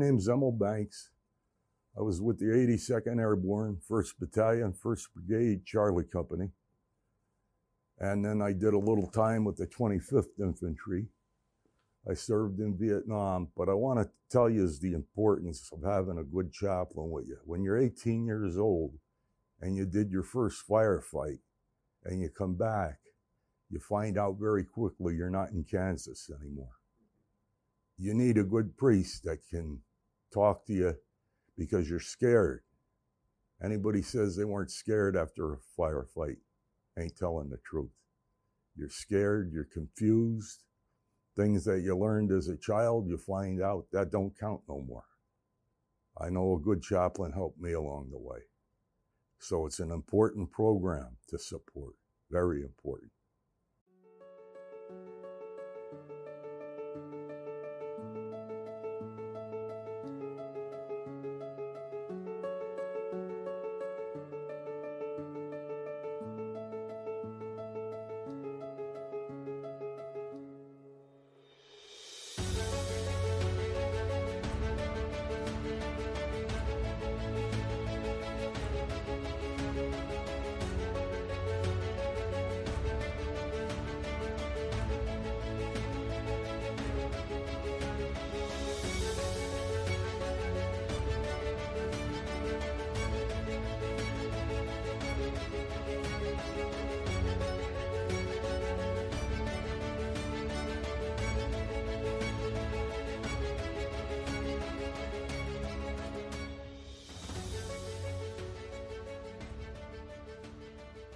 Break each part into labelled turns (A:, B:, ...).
A: name's Emil Banks. I was with the 82nd Airborne, 1st Battalion, 1st Brigade, Charlie Company. And then I did a little time with the 25th Infantry. I served in Vietnam, but I want to tell you is the importance of having a good chaplain with you. When you're 18 years old and you did your first firefight and you come back, you find out very quickly you're not in Kansas anymore. You need a good priest that can talk to you because you're scared. Anybody says they weren't scared after a firefight ain't telling the truth. You're scared, you're confused. Things that you learned as a child, you find out that don't count no more. I know a good chaplain helped me along the way. So it's an important program to support, very important.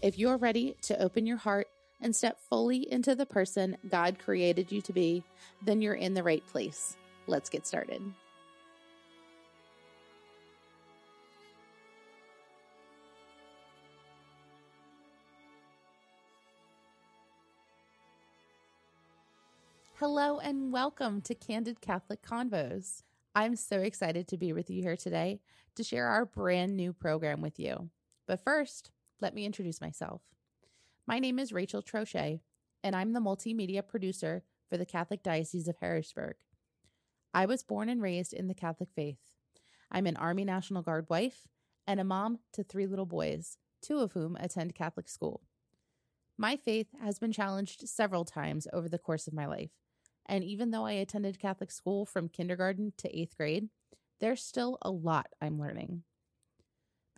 B: If you're ready to open your heart and step fully into the person God created you to be, then you're in the right place. Let's get started. Hello and welcome to Candid Catholic Convos. I'm so excited to be with you here today to share our brand new program with you. But first, let me introduce myself. My name is Rachel Trochet, and I'm the multimedia producer for the Catholic Diocese of Harrisburg. I was born and raised in the Catholic faith. I'm an Army National Guard wife and a mom to three little boys, two of whom attend Catholic school. My faith has been challenged several times over the course of my life, and even though I attended Catholic school from kindergarten to eighth grade, there's still a lot I'm learning.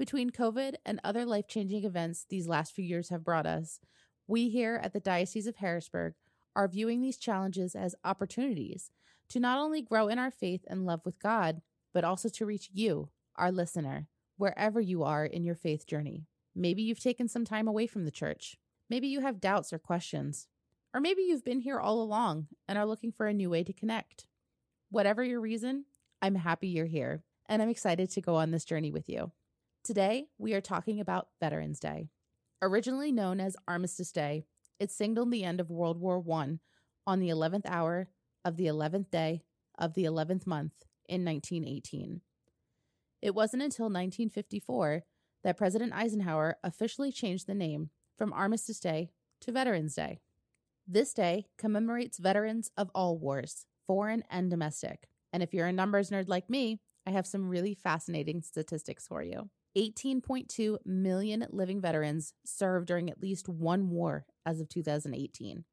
B: Between COVID and other life changing events these last few years have brought us, we here at the Diocese of Harrisburg are viewing these challenges as opportunities to not only grow in our faith and love with God, but also to reach you, our listener, wherever you are in your faith journey. Maybe you've taken some time away from the church. Maybe you have doubts or questions. Or maybe you've been here all along and are looking for a new way to connect. Whatever your reason, I'm happy you're here and I'm excited to go on this journey with you. Today, we are talking about Veterans Day. Originally known as Armistice Day, it signaled the end of World War I on the 11th hour of the 11th day of the 11th month in 1918. It wasn't until 1954 that President Eisenhower officially changed the name from Armistice Day to Veterans Day. This day commemorates veterans of all wars, foreign and domestic. And if you're a numbers nerd like me, I have some really fascinating statistics for you. 18.2 million living veterans served during at least one war as of 2018.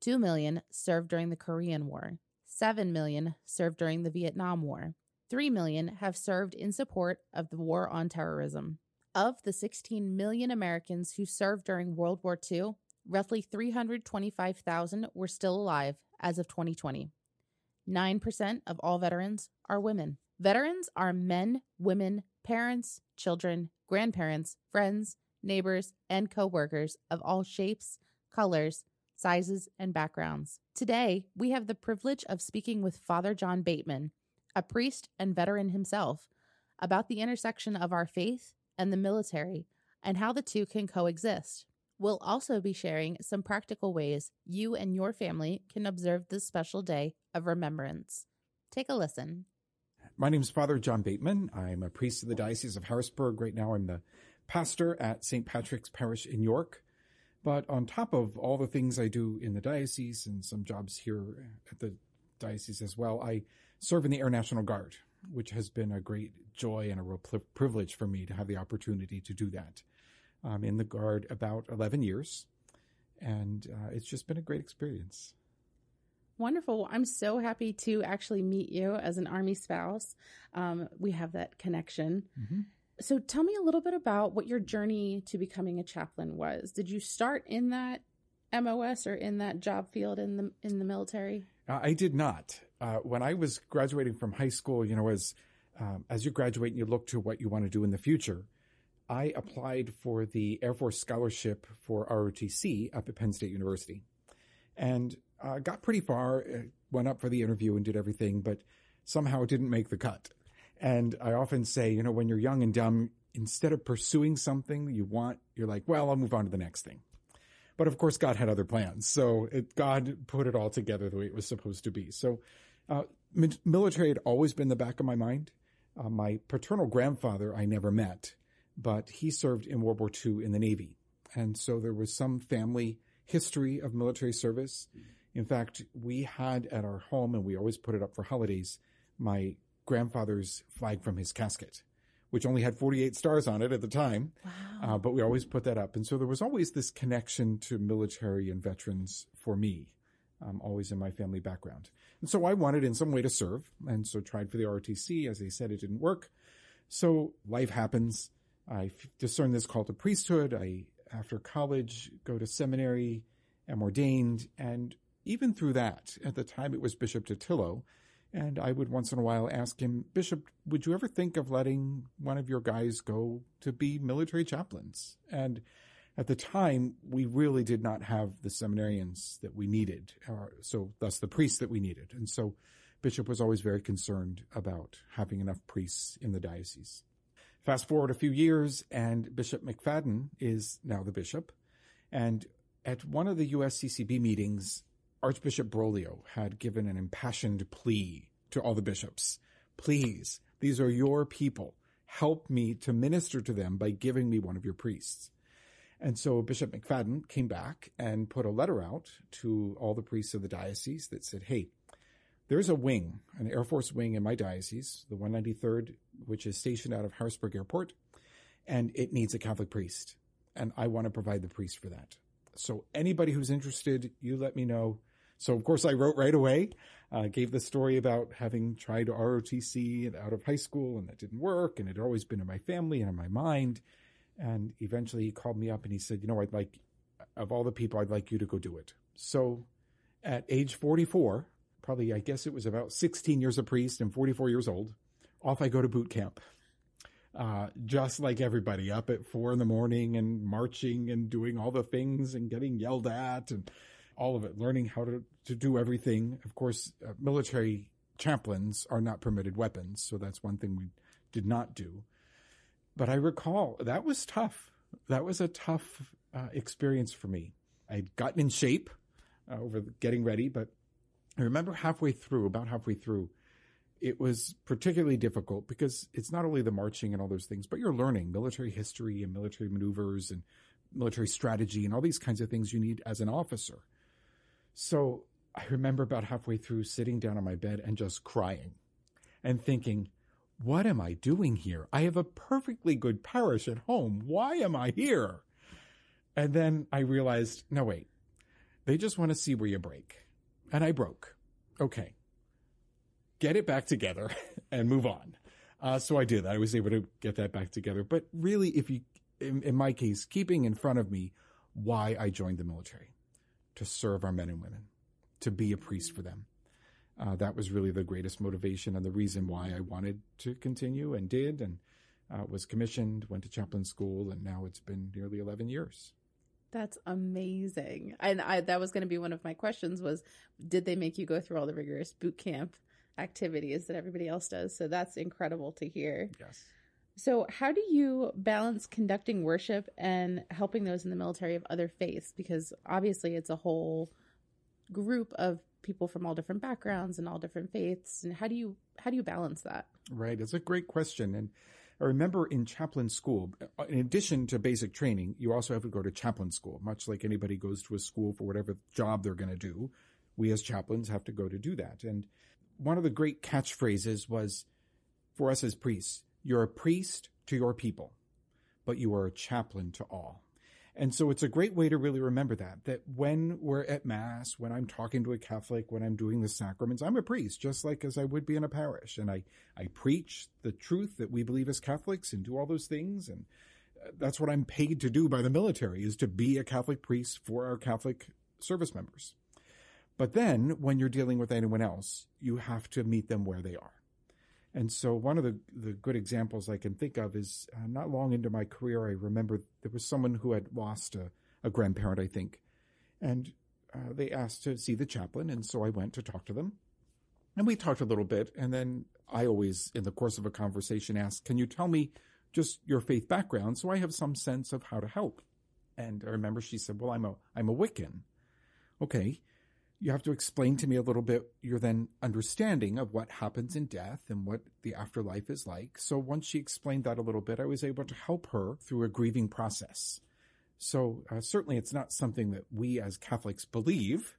B: 2 million served during the Korean War. 7 million served during the Vietnam War. 3 million have served in support of the war on terrorism. Of the 16 million Americans who served during World War II, roughly 325,000 were still alive as of 2020. 9% of all veterans are women. Veterans are men, women, parents, children, grandparents, friends, neighbors, and coworkers of all shapes, colors, sizes, and backgrounds. Today, we have the privilege of speaking with Father John Bateman, a priest and veteran himself, about the intersection of our faith and the military and how the two can coexist. We'll also be sharing some practical ways you and your family can observe this special day of remembrance. Take a listen.
C: My name is Father John Bateman. I'm a priest of the Diocese of Harrisburg. Right now, I'm the pastor at St. Patrick's Parish in York. But on top of all the things I do in the diocese and some jobs here at the diocese as well, I serve in the Air National Guard, which has been a great joy and a real privilege for me to have the opportunity to do that. I'm in the Guard about 11 years, and uh, it's just been a great experience.
B: Wonderful. I'm so happy to actually meet you as an Army spouse. Um, we have that connection. Mm-hmm. So tell me a little bit about what your journey to becoming a chaplain was. Did you start in that MOS or in that job field in the in the military?
C: Uh, I did not. Uh, when I was graduating from high school, you know, as um, as you graduate and you look to what you want to do in the future, I applied for the Air Force scholarship for ROTC up at Penn State University, and uh, got pretty far. Uh, went up for the interview and did everything, but somehow didn't make the cut. And I often say, you know, when you're young and dumb, instead of pursuing something you want, you're like, well, I'll move on to the next thing. But of course, God had other plans. So it, God put it all together the way it was supposed to be. So uh, military had always been the back of my mind. Uh, my paternal grandfather I never met, but he served in World War II in the Navy. And so there was some family history of military service. In fact, we had at our home, and we always put it up for holidays, my grandfather's flag from his casket, which only had 48 stars on it at the time. Wow. Uh, but we always put that up. And so there was always this connection to military and veterans for me, um, always in my family background. And so I wanted in some way to serve. And so tried for the ROTC. As they said, it didn't work. So life happens. I discerned this call to priesthood. I, after college, go to seminary, am ordained. And even through that, at the time it was Bishop Dattilo, and I would once in a while ask him, Bishop, would you ever think of letting one of your guys go to be military chaplains? And at the time, we really did not have the seminarians that we needed, or, so thus the priests that we needed. And so Bishop was always very concerned about having enough priests in the diocese. Fast forward a few years, and Bishop McFadden is now the bishop. And at one of the USCCB meetings, Archbishop Broglio had given an impassioned plea to all the bishops. Please, these are your people. Help me to minister to them by giving me one of your priests. And so Bishop McFadden came back and put a letter out to all the priests of the diocese that said, Hey, there's a wing, an Air Force wing in my diocese, the 193rd, which is stationed out of Harrisburg Airport, and it needs a Catholic priest. And I want to provide the priest for that. So anybody who's interested, you let me know. So of course I wrote right away, uh, gave the story about having tried ROTC out of high school and that didn't work and it had always been in my family and in my mind. And eventually he called me up and he said, you know, I'd like, of all the people, I'd like you to go do it. So at age 44, probably, I guess it was about 16 years a priest and 44 years old, off I go to boot camp. Uh, just like everybody up at four in the morning and marching and doing all the things and getting yelled at and all of it, learning how to, to do everything. Of course, uh, military chaplains are not permitted weapons, so that's one thing we did not do. But I recall that was tough. That was a tough uh, experience for me. I'd gotten in shape uh, over getting ready, but I remember halfway through, about halfway through, it was particularly difficult because it's not only the marching and all those things, but you're learning military history and military maneuvers and military strategy and all these kinds of things you need as an officer. So I remember about halfway through sitting down on my bed and just crying and thinking, what am I doing here? I have a perfectly good parish at home. Why am I here? And then I realized, no, wait, they just want to see where you break. And I broke. Okay. Get it back together and move on. Uh, so I did. I was able to get that back together. But really, if you, in, in my case, keeping in front of me why I joined the military to serve our men and women, to be a priest for them. Uh, that was really the greatest motivation and the reason why I wanted to continue and did and uh, was commissioned, went to chaplain school, and now it's been nearly 11 years.
B: That's amazing. And I, that was going to be one of my questions was, did they make you go through all the rigorous boot camp activities that everybody else does. So that's incredible to hear.
C: Yes.
B: So, how do you balance conducting worship and helping those in the military of other faiths? Because obviously, it's a whole group of people from all different backgrounds and all different faiths. And how do you how do you balance that?
C: Right. It's a great question. And I remember in chaplain school, in addition to basic training, you also have to go to chaplain school, much like anybody goes to a school for whatever job they're going to do. We as chaplains have to go to do that. And one of the great catchphrases was for us as priests, you're a priest to your people, but you are a chaplain to all. And so it's a great way to really remember that, that when we're at mass, when I'm talking to a Catholic, when I'm doing the sacraments, I'm a priest, just like as I would be in a parish. And I, I preach the truth that we believe as Catholics and do all those things. And uh, that's what I'm paid to do by the military is to be a Catholic priest for our Catholic service members. But then when you're dealing with anyone else, you have to meet them where they are. And so one of the, the good examples I can think of is uh, not long into my career, I remember there was someone who had lost a, a grandparent, I think. And uh, they asked to see the chaplain. And so I went to talk to them. And we talked a little bit. And then I always, in the course of a conversation, ask, Can you tell me just your faith background so I have some sense of how to help? And I remember she said, Well, I'm a, I'm a Wiccan. Okay you have to explain to me a little bit your then understanding of what happens in death and what the afterlife is like. So once she explained that a little bit, I was able to help her through a grieving process. So uh, certainly it's not something that we as Catholics believe,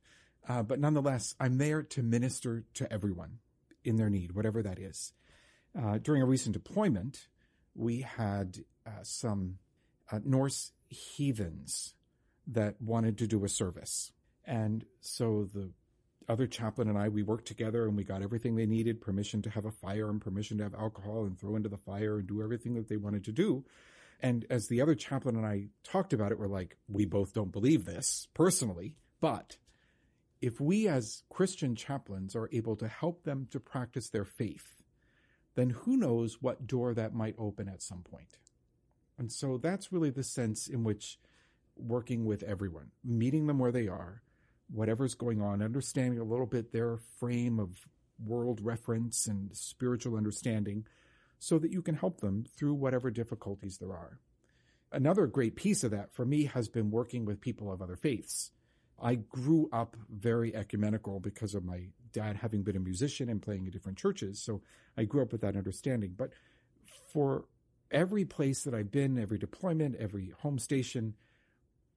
C: uh, but nonetheless, I'm there to minister to everyone in their need, whatever that is. Uh, during a recent deployment, we had uh, some uh, Norse heathens that wanted to do a service and so the other chaplain and I, we worked together and we got everything they needed permission to have a fire and permission to have alcohol and throw into the fire and do everything that they wanted to do. And as the other chaplain and I talked about it, we're like, we both don't believe this personally, but if we as Christian chaplains are able to help them to practice their faith, then who knows what door that might open at some point. And so that's really the sense in which working with everyone, meeting them where they are, whatever's going on, understanding a little bit their frame of world reference and spiritual understanding so that you can help them through whatever difficulties there are. Another great piece of that for me has been working with people of other faiths. I grew up very ecumenical because of my dad having been a musician and playing in different churches. So I grew up with that understanding. But for every place that I've been, every deployment, every home station,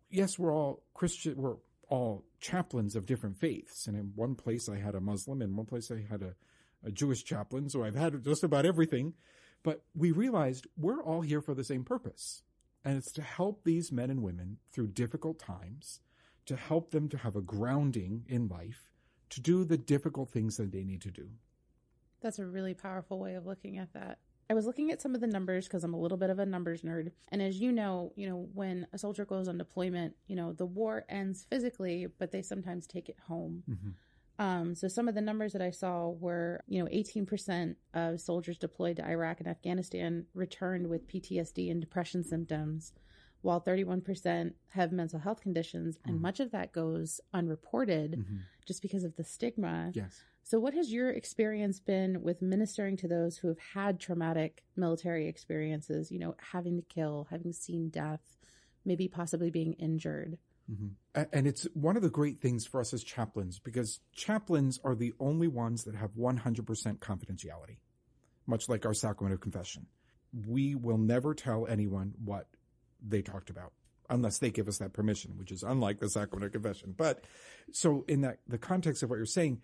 C: yes, we're all Christian, we're all chaplains of different faiths. And in one place I had a Muslim, in one place I had a, a Jewish chaplain. So I've had just about everything. But we realized we're all here for the same purpose. And it's to help these men and women through difficult times, to help them to have a grounding in life, to do the difficult things that they need to do.
B: That's a really powerful way of looking at that. I was looking at some of the numbers because I'm a little bit of a numbers nerd. And as you know, you know, when a soldier goes on deployment, you know, the war ends physically, but they sometimes take it home. Mm-hmm. Um, so some of the numbers that I saw were, you know, 18% of soldiers deployed to Iraq and Afghanistan returned with PTSD and depression symptoms, while 31% have mental health conditions. And mm-hmm. much of that goes unreported mm-hmm. just because of the stigma.
C: Yes.
B: So, what has your experience been with ministering to those who have had traumatic military experiences, you know, having to kill, having seen death, maybe possibly being injured?
C: Mm-hmm. And it's one of the great things for us as chaplains because chaplains are the only ones that have 100% confidentiality, much like our sacrament of confession. We will never tell anyone what they talked about unless they give us that permission, which is unlike the sacrament of confession. But so in that the context of what you're saying,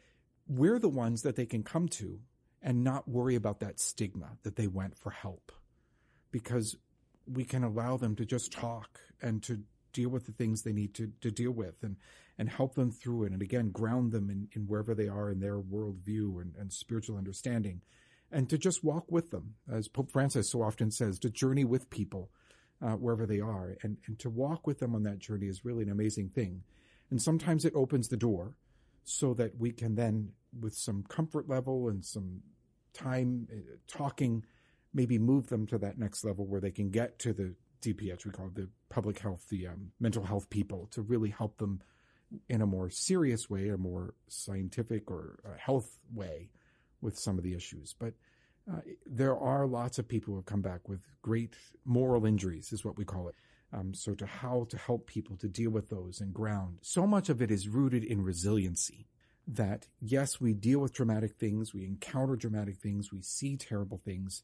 C: we're the ones that they can come to and not worry about that stigma that they went for help because we can allow them to just talk and to deal with the things they need to, to deal with and, and help them through it. And again, ground them in, in wherever they are in their worldview and, and spiritual understanding and to just walk with them. As Pope Francis so often says, to journey with people uh, wherever they are and, and to walk with them on that journey is really an amazing thing. And sometimes it opens the door so that we can then, with some comfort level and some time uh, talking, maybe move them to that next level where they can get to the DPH, we call it the public health, the um, mental health people, to really help them in a more serious way, a more scientific or health way, with some of the issues. But uh, there are lots of people who have come back with great moral injuries, is what we call it. Um, so to how to help people to deal with those and ground. So much of it is rooted in resiliency. That yes, we deal with dramatic things, we encounter dramatic things, we see terrible things,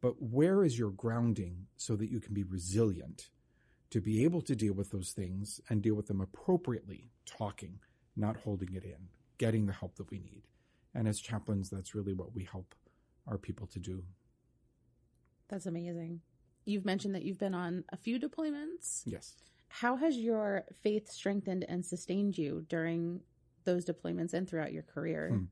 C: but where is your grounding so that you can be resilient to be able to deal with those things and deal with them appropriately, talking, not holding it in, getting the help that we need. And as chaplains, that's really what we help our people to do.
B: That's amazing. You've mentioned that you've been on a few deployments.
C: Yes.
B: How has your faith strengthened and sustained you during those deployments and throughout your career?
C: Hmm.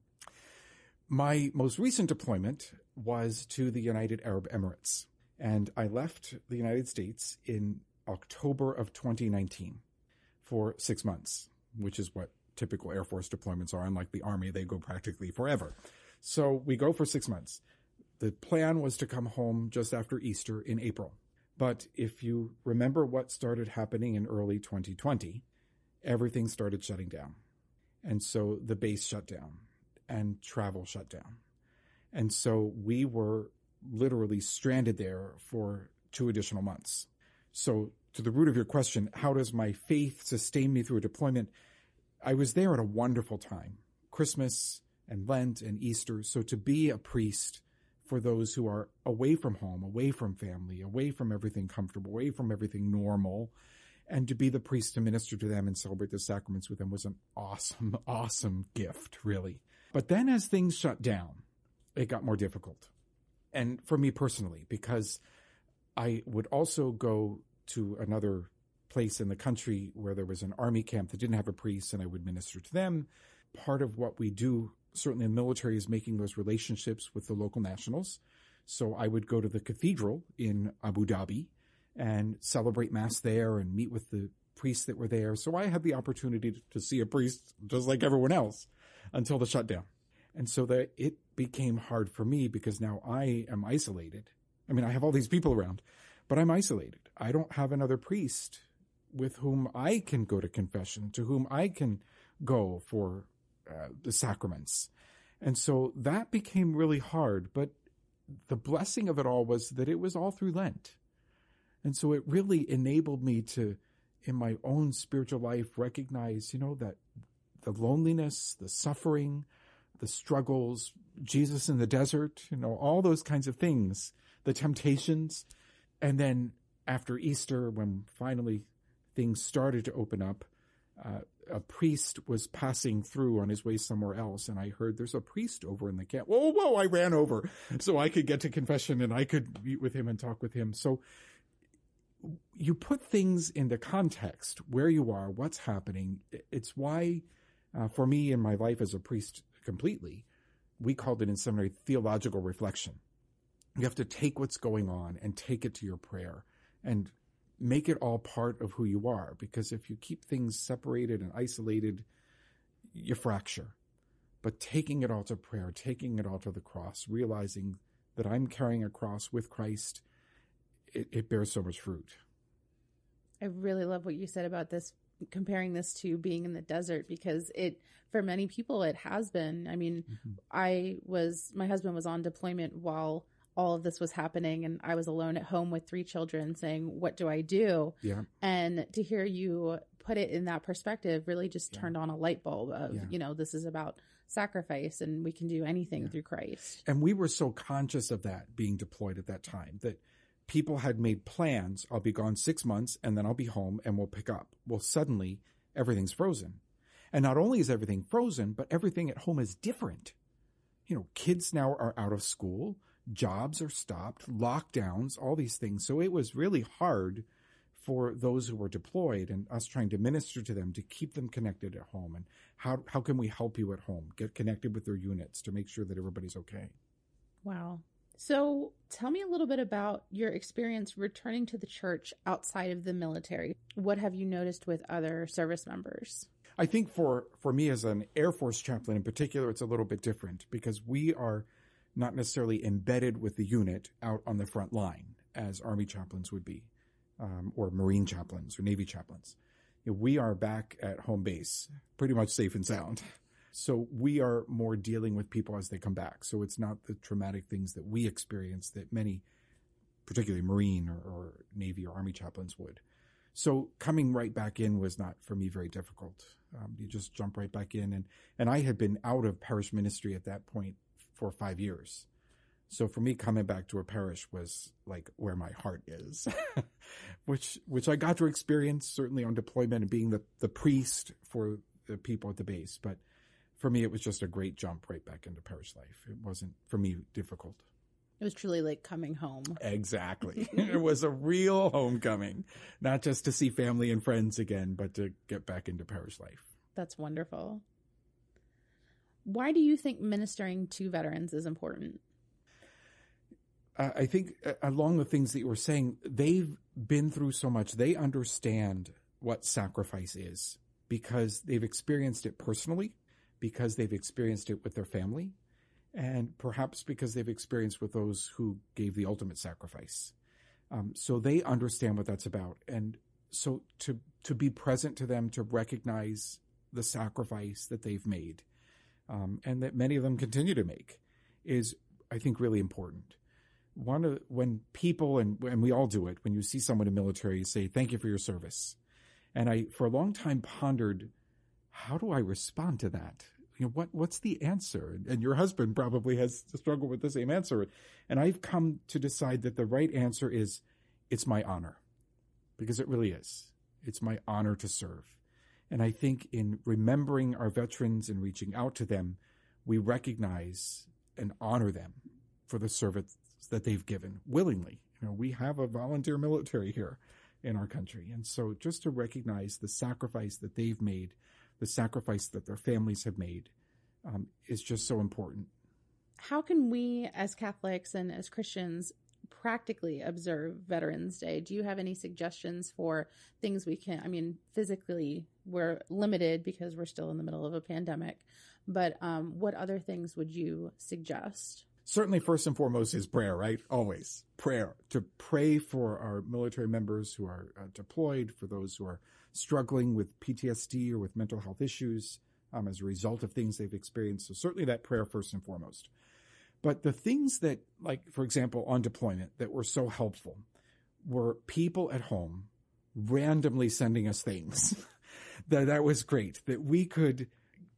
C: My most recent deployment was to the United Arab Emirates. And I left the United States in October of 2019 for six months, which is what typical Air Force deployments are. Unlike the Army, they go practically forever. So we go for six months. The plan was to come home just after Easter in April. But if you remember what started happening in early 2020, everything started shutting down. And so the base shut down and travel shut down. And so we were literally stranded there for two additional months. So to the root of your question, how does my faith sustain me through a deployment? I was there at a wonderful time, Christmas and Lent and Easter. So to be a priest for those who are away from home, away from family, away from everything comfortable, away from everything normal, and to be the priest to minister to them and celebrate the sacraments with them was an awesome, awesome gift, really. But then as things shut down, it got more difficult. And for me personally, because I would also go to another place in the country where there was an army camp that didn't have a priest and I would minister to them. Part of what we do, certainly in the military, is making those relationships with the local nationals. So I would go to the cathedral in Abu Dhabi and celebrate mass there and meet with the priests that were there. So I had the opportunity to, see a priest just like everyone else until the shutdown. And so that it became hard for me because now I am isolated. I mean, I have all these people around, but I'm isolated. I don't have another priest with whom I can go to confession, to whom I can go for uh, the sacraments. And so that became really hard. But the blessing of it all was that it was all through Lent. And so it really enabled me to, in my own spiritual life, recognize, you know, that the loneliness, the suffering, the struggles, Jesus in the desert, you know, all those kinds of things, the temptations. And then after Easter, when finally things started to open up, uh, a priest was passing through on his way somewhere else, and I heard there's a priest over in the camp. Whoa, whoa! I ran over so I could get to confession and I could meet with him and talk with him. So you put things into context where you are, what's happening. It's why, uh, for me in my life as a priest, completely, we called it in seminary theological reflection. You have to take what's going on and take it to your prayer and make it all part of who you are. Because if you keep things separated and isolated, you fracture. But taking it all to prayer, taking it all to the cross, realizing that I'm carrying a cross with Christ, it, it bears so much fruit.
B: I really love what you said about this comparing this to being in the desert because it for many people it has been i mean mm-hmm. i was my husband was on deployment while all of this was happening and i was alone at home with three children saying what do i do
C: yeah
B: and to hear you put it in that perspective really just yeah. turned on a light bulb of yeah. you know this is about sacrifice and we can do anything yeah. through christ
C: and we were so conscious of that being deployed at that time that people had made plans. I'll be gone six months and then I'll be home and we'll pick up. Well, suddenly everything's frozen. And not only is everything frozen, but everything at home is different. You know, kids now are out of school, jobs are stopped, lockdowns, all these things. So it was really hard for those who were deployed and us trying to minister to them to keep them connected at home. And how, how can we help you at home? Get connected with their units to make sure that everybody's okay.
B: Wow. So, tell me a little bit about your experience returning to the church outside of the military. What have you noticed with other service members?
C: I think for, for me as an Air Force chaplain in particular, it's a little bit different because we are not necessarily embedded with the unit out on the front line as Army chaplains would be, um, or Marine chaplains or Navy chaplains. We are back at home base, pretty much safe and sound. So we are more dealing with people as they come back. So it's not the traumatic things that we experience that many, particularly Marine or, or Navy or Army chaplains would. So coming right back in was not for me very difficult. Um, you just jump right back in, and and I had been out of parish ministry at that point for five years. So for me, coming back to a parish was like where my heart is, which which I got to experience certainly on deployment and being the the priest for the people at the base. But for me, it was just a great jump right back into parish life. It wasn't for me difficult.
B: It was truly like coming home.
C: Exactly. it was a real homecoming, not just to see family and friends again, but to get back into parish life.
B: That's wonderful. Why do you think ministering to veterans is important?
C: Uh, I think uh, along the things that you were saying, they've been through so much. They understand what sacrifice is because they've experienced it personally, because they've experienced it with their family, and perhaps because they've experienced with those who gave the ultimate sacrifice. Um, so they understand what that's about, and so to to be present to them, to recognize the sacrifice that they've made, um, and that many of them continue to make, is I think really important. One of when people and and we all do it when you see someone in military, you say thank you for your service, and I for a long time pondered how do I respond to that? You know what what's the answer? And your husband probably has to struggle with the same answer. And i've come to decide that the right answer is it's my honor. Because it really is. It's my honor to serve. And i think in remembering our veterans and reaching out to them we recognize and honor them for the service that they've given willingly. You know we have a volunteer military here in our country. And so just to recognize the sacrifice that they've made the sacrifice that their families have made um, is just so important.
B: How can we, as Catholics and as Christians, practically observe Veterans Day? Do you have any suggestions for things we can? I mean, physically, we're limited because we're still in the middle of a pandemic, but um, what other things would you suggest?
C: Certainly, first and foremost is prayer, right? Always prayer. To pray for our military members who are uh, deployed, for those who are struggling with PTSD or with mental health issues um, as a result of things they've experienced. So certainly that prayer first and foremost. But the things that, like, for example, on deployment that were so helpful were people at home randomly sending us things. that, that was great. That we could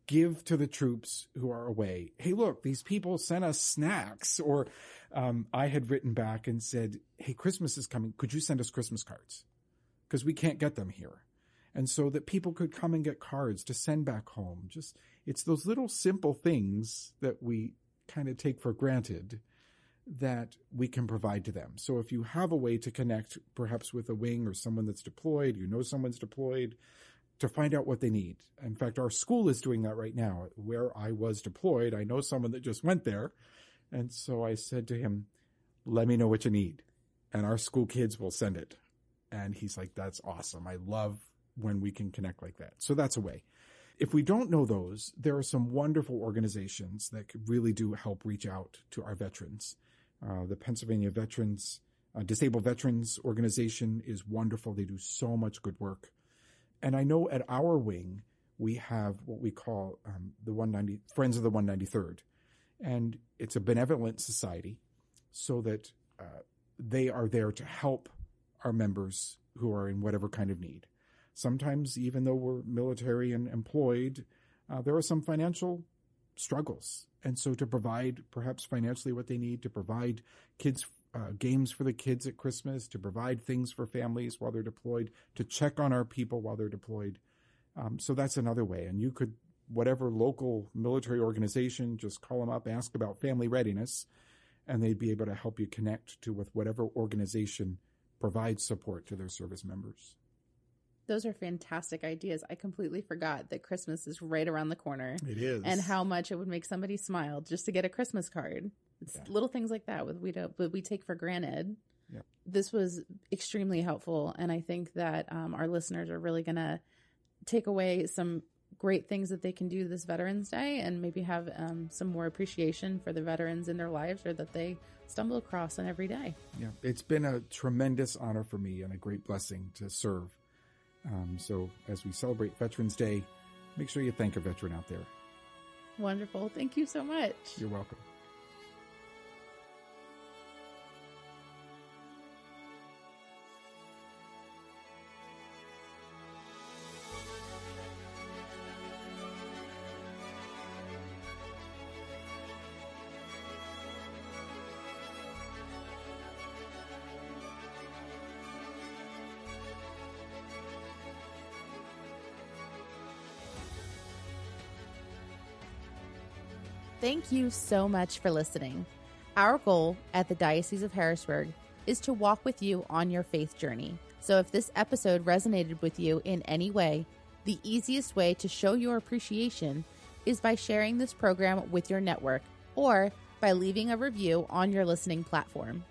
C: give to the troops who are away. Hey, look, these people sent us snacks. Or um, I had written back and said, Hey, Christmas is coming. Could you send us Christmas cards? Because we can't get them here and so that people could come and get cards to send back home. Just it's those little simple things that we kind of take for granted that we can provide to them. So if you have a way to connect perhaps with a wing or someone that's deployed, you know someone's deployed, to find out what they need. In fact, our school is doing that right now. Where I was deployed, I know someone that just went there. And so I said to him, let me know what you need. And our school kids will send it. And he's like, that's awesome. I love when we can connect like that. So that's a way. If we don't know those, there are some wonderful organizations that really do help reach out to our veterans. Uh, the Pennsylvania Veterans, uh, Disabled Veterans Organization is wonderful. They do so much good work. And I know at our wing, we have what we call um, the 190 Friends of the 193rd. And it's a benevolent society so that uh, they are there to help our members who are in whatever kind of need. Sometimes, even though we're military and employed, uh, there are some financial struggles. And so to provide perhaps financially what they need, to provide kids uh, games for the kids at Christmas, to provide things for families while they're deployed, to check on our people while they're deployed. Um, so that's another way. And you could, whatever local military organization, just call them up, ask about family readiness, and they'd be able to help you connect to with whatever organization provides support to their service members.
B: Those are fantastic ideas. I completely forgot that Christmas is right around the corner.
C: It is.
B: And how much it would make somebody smile just to get a Christmas card. It's yeah. little things like that with we don't but we take for granted.
C: Yep.
B: This was extremely helpful and I think that um, our listeners are really going to take away some great things that they can do this Veterans Day and maybe have um, some more appreciation for the veterans in their lives or that they stumble across on every day.
C: Yeah, it's been a tremendous honor for me and a great blessing to serve um, so as we celebrate Veterans Day, make sure you thank a veteran out there.
B: Wonderful. Thank you so much.
C: You're welcome.
B: Thank you so much for listening. Our goal at the Diocese of Harrisburg is to walk with you on your faith journey. So if this episode resonated with you in any way, the easiest way to show your appreciation is by sharing this program with your network or by leaving a review on your listening platform.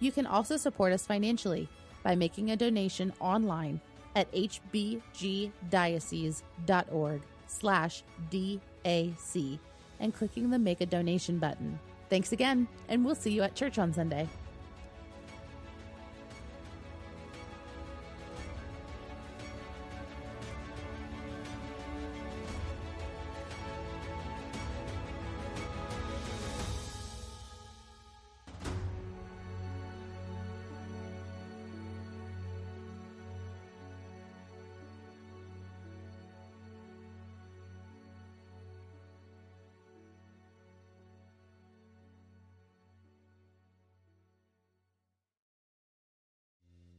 B: You can also support us financially by making a donation online at hbgdiocese.org slash DAC and clicking the Make a Donation button. Thanks again, and we'll see you at church on Sunday.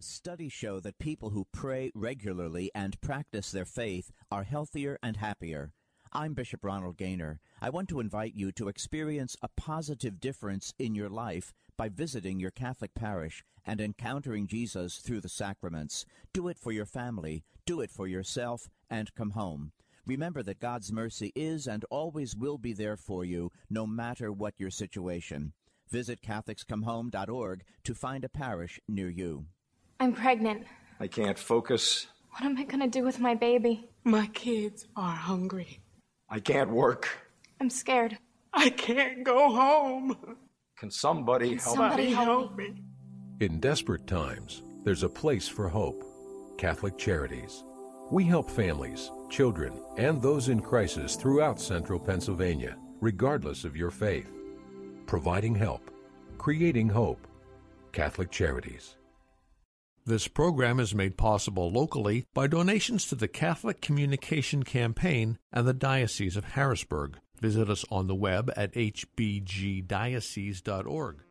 D: Studies show that people who pray regularly and practice their faith are healthier and happier. I'm Bishop Ronald Gainer. I want to invite you to experience a positive difference in your life by visiting your Catholic parish and encountering Jesus through the sacraments. Do it for your family, do it for yourself, and come home. Remember that God's mercy is and always will be there for you, no matter what your situation. Visit CatholicsComeHome.org to find a parish near you.
E: I'm pregnant.
F: I can't focus.
E: What am I gonna do with my baby?
G: My kids are hungry.
F: I can't work.
E: I'm scared.
G: I can't go home.
F: Can somebody
E: Can
F: help
E: somebody
F: me?
E: help me?
H: In desperate times, there's a place for hope. Catholic Charities. We help families, children, and those in crisis throughout central Pennsylvania, regardless of your faith. Providing help, creating hope. Catholic Charities.
I: This program is made possible locally by donations to the Catholic Communication Campaign and the Diocese of Harrisburg. Visit us on the web at hbgdiocese.org.